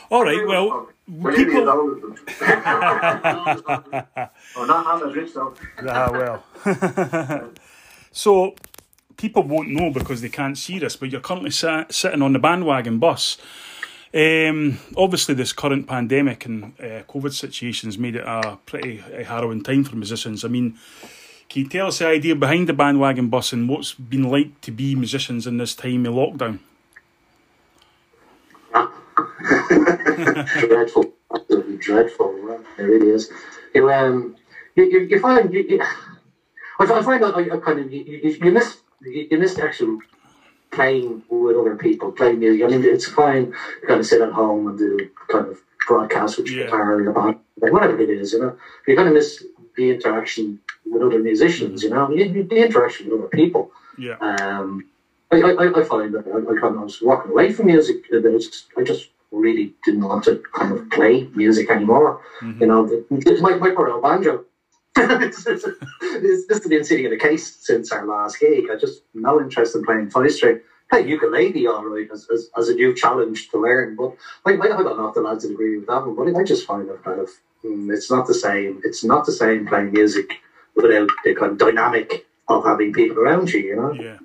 All right, well, We're nearly as people. old as them. Or not as rich though. Ah, well. so, people won't know because they can't see this, but you're currently sat, sitting on the bandwagon bus. Um, obviously, this current pandemic and uh, COVID situation has made it a pretty uh, harrowing time for musicians. I mean, can you tell us the idea behind the bandwagon bus and what's been like to be musicians in this time of lockdown? dreadful, absolutely dreadful. It really is. You um, you, you, you find you, you, I find that I, I kind of you, you, you miss you, miss actually playing with other people, playing music. I mean, it's fine to kind of sit at home and do kind of broadcast with your Yeah. guitar or your band, whatever it is, you know. You kind of miss the interaction with other musicians, you know, you- the interaction with other people. Yeah. Um, I, I, I find that I, I kind of was walking away from music. That it's, I just really didn't want to kind of play music anymore. You know, the, the- my, my poor banjo. This, this, this has been sitting in a case since our last gig. I just no interest in playing five string. Play ukulele all right as, as, as a new challenge to learn, but I, I don't know if the lads would agree with that one. But I just find it kind of mm, it's not the same. It's not the same playing music without the kind of dynamic of having people around you. You know. Yeah.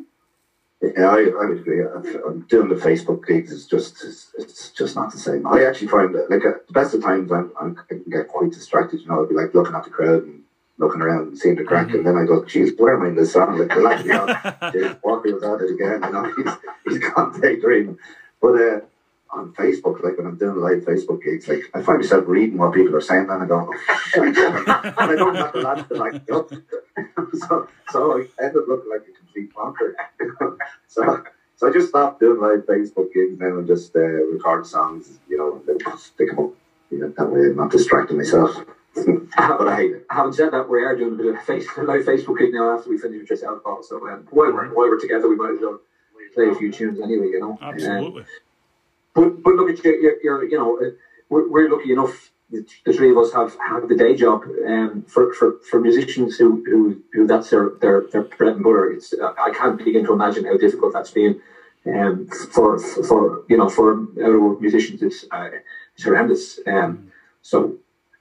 Yeah, I, I would agree. I've- I'm doing the Facebook gigs is just it's, it's just not the same. I actually find that like at the best of times I'm, I'm I can get quite distracted. You know, I'll be like looking at the crowd and looking around and seeing the crack, and then I go, "Geez, where am I in this song?" Like, well, you know, Walker was at it again. You know, he's he's gone daydreaming. But uh, on Facebook, like when I'm doing live Facebook gigs, like I find myself reading what people are saying, and I go, oh, and I don't have the lads to like up. so, so I end up looking like a complete plonker. so, so I just stopped doing live Facebook gigs now and just uh, record songs. You know, and then stick them up. You know, that way I'm not distracting myself. but I hate it. Having said that, we are doing a bit of face, live Facebook gig now after we finish with just alcohol. So um, while we're while we're together, we might as well play a few tunes anyway. You know, Um, Absolutely. but but look at you, you're, you're you know, uh, we're, we're lucky enough. The, the three of us have had the day job. Um, for, for, for musicians who, who who that's their their their bread and butter. It's I can't begin to imagine how difficult that's been. Um, for for you know for our musicians, it's uh, it's horrendous. Um, so,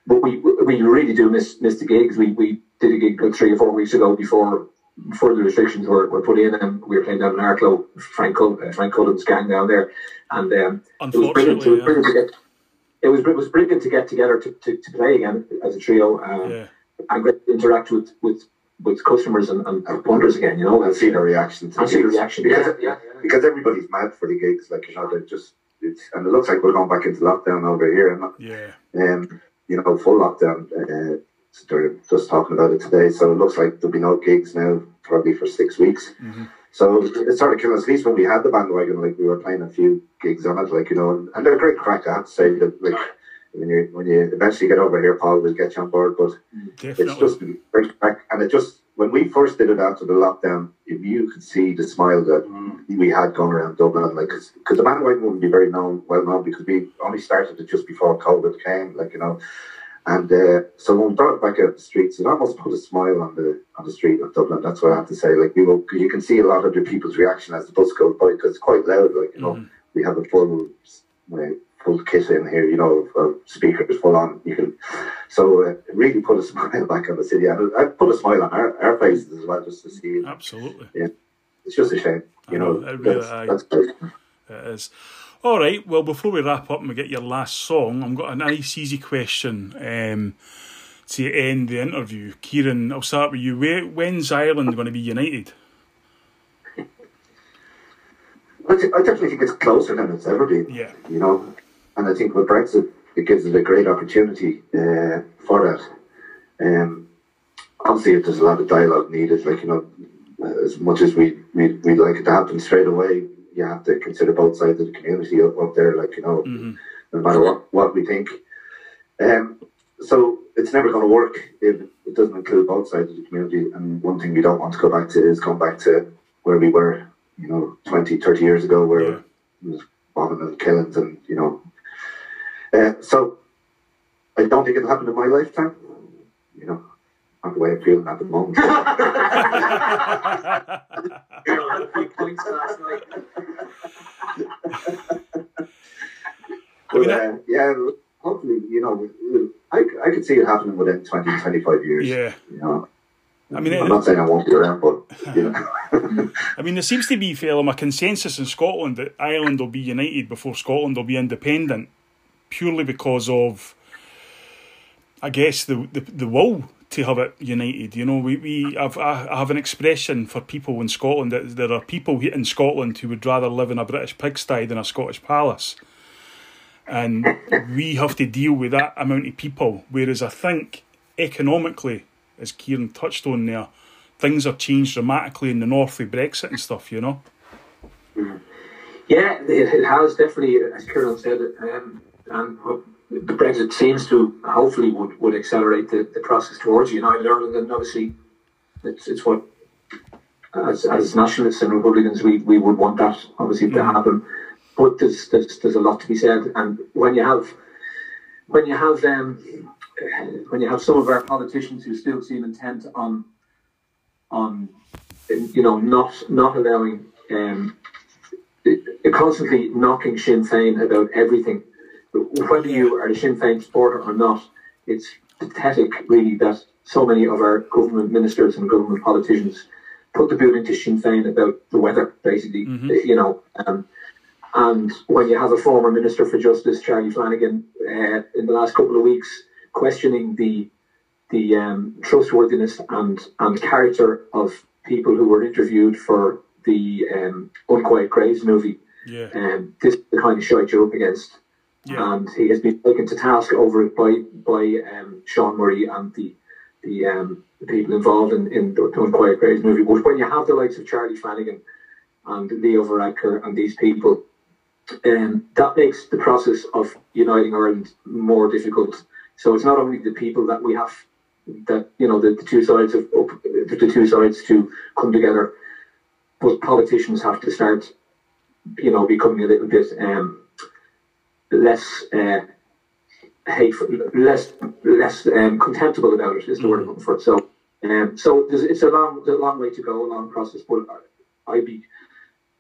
but we we really do miss miss the gigs. We we did a gig like three or four weeks ago before before the restrictions were, were put in, and we were playing down in Arklow, Frank Cull- uh, Frank Cullen's gang down there, and um, it was brilliant. It was Unfortunately, yeah. brilliant to get. It was it was brilliant to get together to, to, to play again as a trio um, Yeah. and get to interact with with, with customers and, and, and punters again. You know, and see their reaction to and see the gigs. reaction. because, Yeah, yeah, yeah. because everybody's mad for the gigs. Like you know, they just it's and it looks like we're going back into lockdown over here. And Yeah. um, you know, full lockdown. Uh, so they're just talking about it today. So it looks like there'll be no gigs now, probably for six weeks. So it's sort of killing us. At least when we had the bandwagon, like we were playing a few gigs on it, like you know, and, and they're a great crack. I have to say that, like when you when you eventually get over here, Paul will get you on board. But it's just great crack, and it just when we first did it after the lockdown, if you could see the smile that we had going around Dublin, like because the bandwagon wouldn't be very known, well known because we only started it just before COVID came, like you know. And uh, so when we brought it back out the streets, it almost put a smile on the on the street of Dublin. That's what I have to say. Like we will, you can see a lot of the people's reaction as the bus goes by, because it's quite loud. Like you know, we have a full uh, full kit in here, you know, of, of speakers full on. You can, so uh, it really put a smile back on the city, and I put a smile on our, our faces as well, just to see. Absolutely. It's just a shame, you know. know, it really- that's, aye. that's great. It is. All right. Well, before we wrap up and we get your last song, I've got a nice, easy question um, to end the interview. Ciaran, I'll start with you. Where, when's Ireland going to be united? I, I definitely think it's closer than it's ever been. Yeah. You know, and I think with Brexit, it gives it a great opportunity uh, for that. Um, obviously, if there's a lot of dialogue needed. Like you know, as much as we we we like it to happen straight away, you have to consider both sides of the community up, up there. Like you know, no matter what what we think. Um, so it's never going to work if it doesn't include both sides of the community. And one thing we don't want to go back to is going back to where we were, you know, 20, 30 years ago, where Yeah. it was bombing and killings and, you know. Uh, so I don't think it'll happen in my lifetime, you know, not the way I'm feeling at the moment. Big points last night. But, uh, yeah, hopefully, you know, I, I could see it happening within 20, 25 years. Yeah. You know, I mean, I'm it, not saying I won't be around, but, you know. I mean, there seems to be, Phelim, a consensus in Scotland that Ireland will be united before Scotland will be independent, purely because of, I guess, the the, the will to have it united. You know, we, we have, I have an expression for people in Scotland that there are people in Scotland who would rather live in a British pigsty than a Scottish palace. And we have to deal with that amount of people. Whereas I think economically, as Ciaran touched on there, things have changed dramatically in the north with Brexit and stuff, you know? Yeah, it, it has definitely, as Ciaran said, um, and the Brexit seems to hopefully would, would accelerate the, the process towards United Ireland, and obviously it's it's what as as nationalists and Republicans we, we would want that obviously to happen. But there's, there's there's a lot to be said, and when you have when you have um, when you have some of our politicians who still seem intent on on you know not not allowing um, constantly knocking Sinn Féin about everything, whether you are a Sinn Féin supporter or not, it's pathetic, really, that so many of our government ministers and government politicians put the boot into Sinn Féin about the weather, basically, you know. Um, and when you have a former Minister for Justice, Charlie Flanagan, uh, in the last couple of weeks, questioning the the um, trustworthiness and and character of people who were interviewed for the um, Unquiet Graves movie. Yeah. Um, this is the kind of shite you're up against. Yeah. And he has been taken to task over it by by um, Sean Murray and the the, um, the people involved in, in the, Unquiet Graves movie. But when you have the likes of Charlie Flanagan and Leo Varadkar and these people, um, that makes the process of uniting Ireland more difficult. So it's not only the people that we have that you know the, the two sides of the two sides to come together, but politicians have to start, you know, becoming a little bit um, less uh, hateful, less less um, contemptible about it. Is the word I'm looking for. So, um, so it's a long, a long way to go, a long process. But I'd be,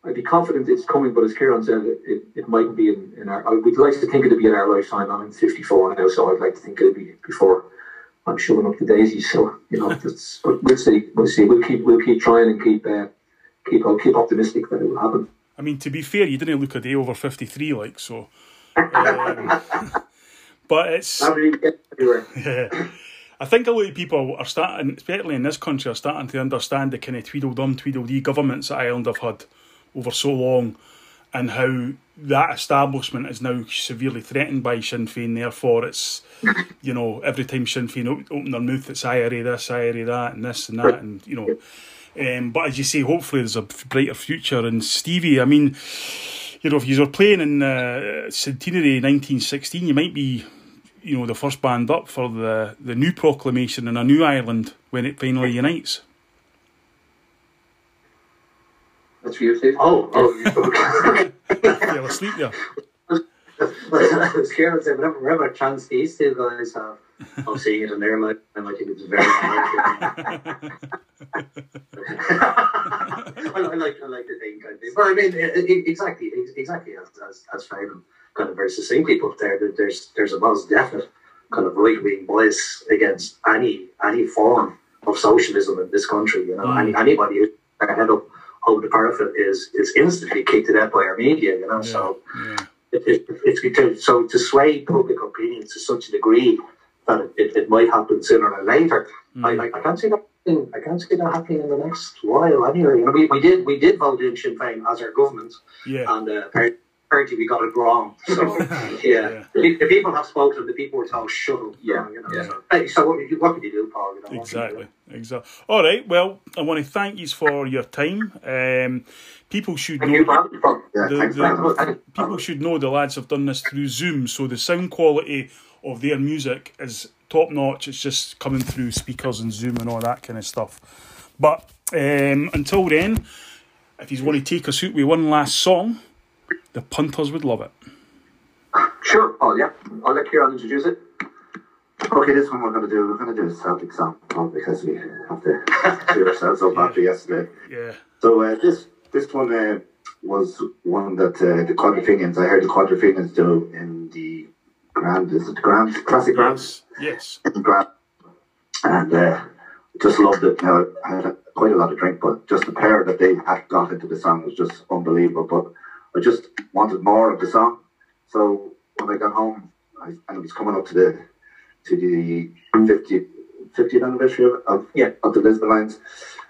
I'd be confident it's coming. But as Ciaran said, it, it, it mightn't be in, in our. I would like to think it'd be in our lifetime. I'm 54 now, so I'd like to think it'd be before I'm showing up the daisies. So you know, that's, but we'll see. We'll see. We'll keep we'll keep trying and keep uh, keep keep optimistic that it will happen. I mean, to be fair, you didn't look a day over 53, like, so. Um, but it's. He get? I think a lot of people are starting, especially in this country, are starting to understand the kind of Tweedledum, Tweedledee governments that Ireland have had over so long and how that establishment is now severely threatened by Sinn Féin. Therefore, it's, you know, every time Sinn Féin op- open their mouth, it's IRA this, IRA that, and this and that, and, you know. Um, but as you say, hopefully there's a brighter future. And Stevie, I mean, you know, if you were playing in uh, Centenary 1916, you might be, you know, the first band up for the, the new proclamation in a new Ireland when it finally unites. That's for you, Steve. Oh, oh. Fell asleep there. As Ciaran said, whatever, whatever chance these two guys have of seeing it in their life, I think it's very unlikely. I, I like, I like to think. But I mean, it, it, exactly, ex- exactly as as, as kind of very succinctly put there. that There's there's a most definite kind of right wing bias against any any form of socialism in this country. You know, mm. any, anybody who their head up over the parapet is is instantly kicked to death by our media. You know, so Yeah. it, it, it's so to sway public opinion to such a degree that it, it, it might happen sooner or later. I, I, I can't see that. happening- I can't see that happening in the next while. Anyway, we, we did we did vote in Sinn Féin as our government, Yeah. and uh, apparently apparently we got it wrong. So yeah, The, the people have spoken. The people were told shut up. Yeah, you know, yeah. So, hey, so what, what can you do, Paul? You know, what can you do? Exactly, exactly. All right. Well, I want to thank you for your time. Um, people should Thank you, know. Bob. Yeah, The- thanks the- very People should know the lads have done this through Zoom, so the sound quality of their music is top notch. It's just coming through speakers and Zoom and all that kind of stuff. But um, until then, if you want to take us out with one last song, the punters would love it. Sure, Paul. Yeah, I'll let Ciaran introduce it. Okay, this one we're going to do, we're going to do a Celtic song oh, because we have to cheer ourselves up after yesterday. Yeah. So uh, this this one uh, was one that uh, the Quadrophenians, I heard the Quadrophenians do in the Grand, is it the Grand, Classic Grand? Yes. Yes. in Grand. And uh, just loved it. Now, I had a, quite a lot of drink, but just the pair that they had got into the song was just unbelievable. But I just wanted more of the song. So when I got home, I, and it was coming up to the to the 50, 50th anniversary of, of, Yeah. of the Lisbon Lions,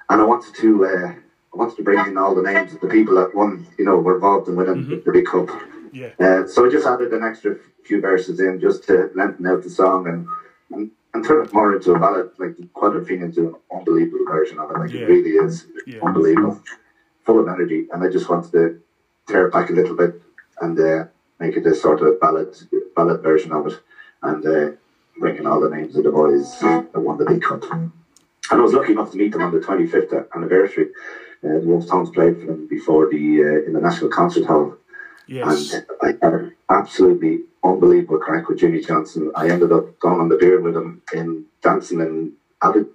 and I wanted to uh, I wanted to bring in all the names of the people that won, you know, were involved in winning the big cup. Yeah. Uh, so I just added an extra few verses in just to lengthen out the song and and, and turn it more into a ballad. Like Quadrophenians do an unbelievable version of it. Like Yeah. it really is Yeah. unbelievable, full of energy. And I just wanted to tear it back a little bit and uh, make it a sort of ballad ballad version of it, and uh, bring in all the names of the boys that won the big cup. And I was lucky enough to meet them on the 25th anniversary. Uh, the Wolves Tones played for them before the uh, in the National Concert Hall Yes. and I had an absolutely unbelievable crack with Jimmy Johnstone. I ended up going on the beer with him in dancing in Ab- Ab-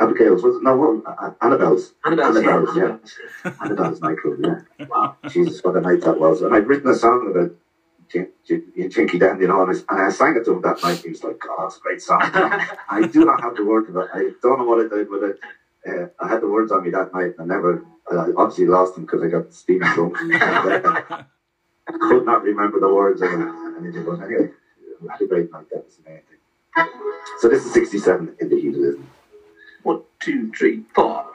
Abigail's, was it? No, what? Uh, Annabelle's. Annabelle's, yeah. Annabelle's, yeah. Annabelle's nightclub, yeah. Wow, Jesus, what a night that was. And I'd written a song about Jin- Jin- Jinky Dan, you know, and I, and I sang it to him that night. He was like, oh, that's a great song. I do not have the words of it. I don't know what I did with it. Uh, I had the words on me that night and never, I obviously lost them because I got steam drunk. And, I could not remember the words of it. And anyway, I had a great night. That was the main thing. So this is 67 in the heat of. One, two, three, four.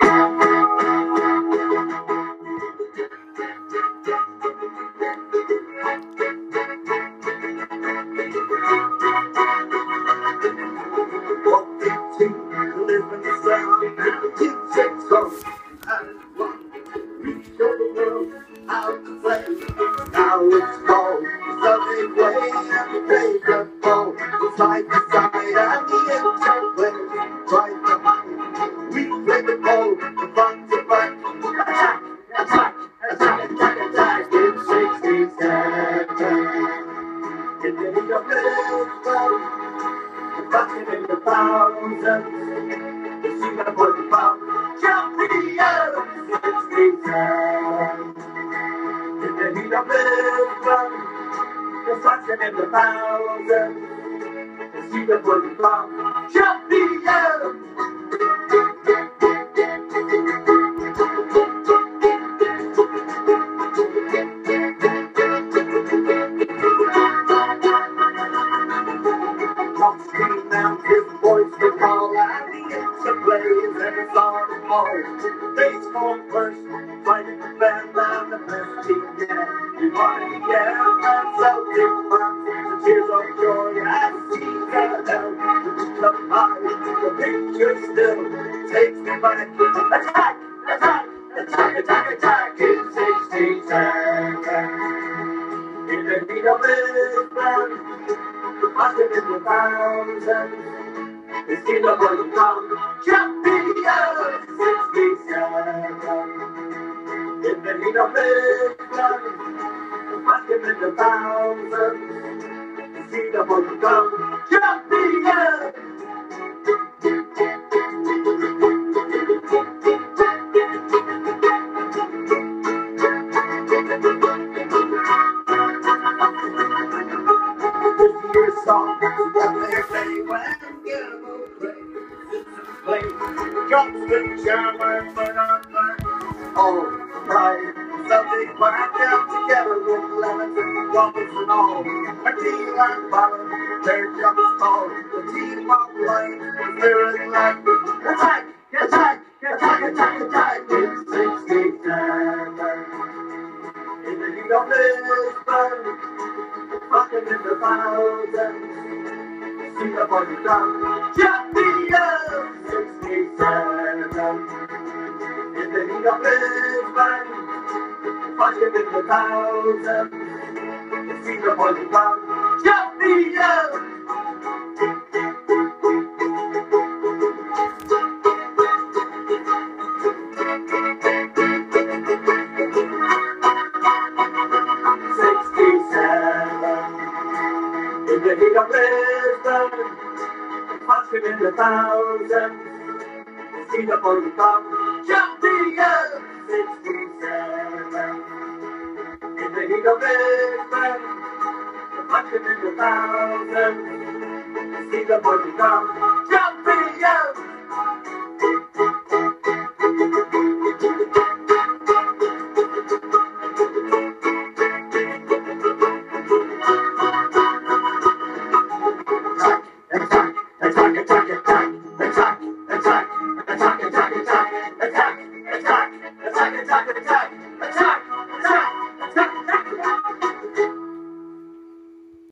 Now it's cold, Sunday way, and in the thousands, you see the boy pound, Get and Celtic fans, the tears of joy I see to the high. The picture still takes me back. Attack, attack, attack, attack, attack in 60 seconds. In the heat of Market in the thousands. The skin of the ground. Champion 67. In the heat of Lisbon. Market in the thousands. Of the ground. Champion. This year's song they say when you play. The German, but I'm like, oh, right. Back out together with Lennox and Wallace and all. A team and bottom, their jumps tall. The team of light was mirroring like attack, attack, attack, attack, attack. In 67. In the heat of Lisbon, fucking in the thousands. See the body down, champion 67. In the heat of Lisbon, fucking Porque me trataron de signo por igual. ¡Ya, pilla! Liga Presta, Patrick in the thousand, see the point of Jump the 67 he's a big man, a hundred and a thousand. See the boy become champion.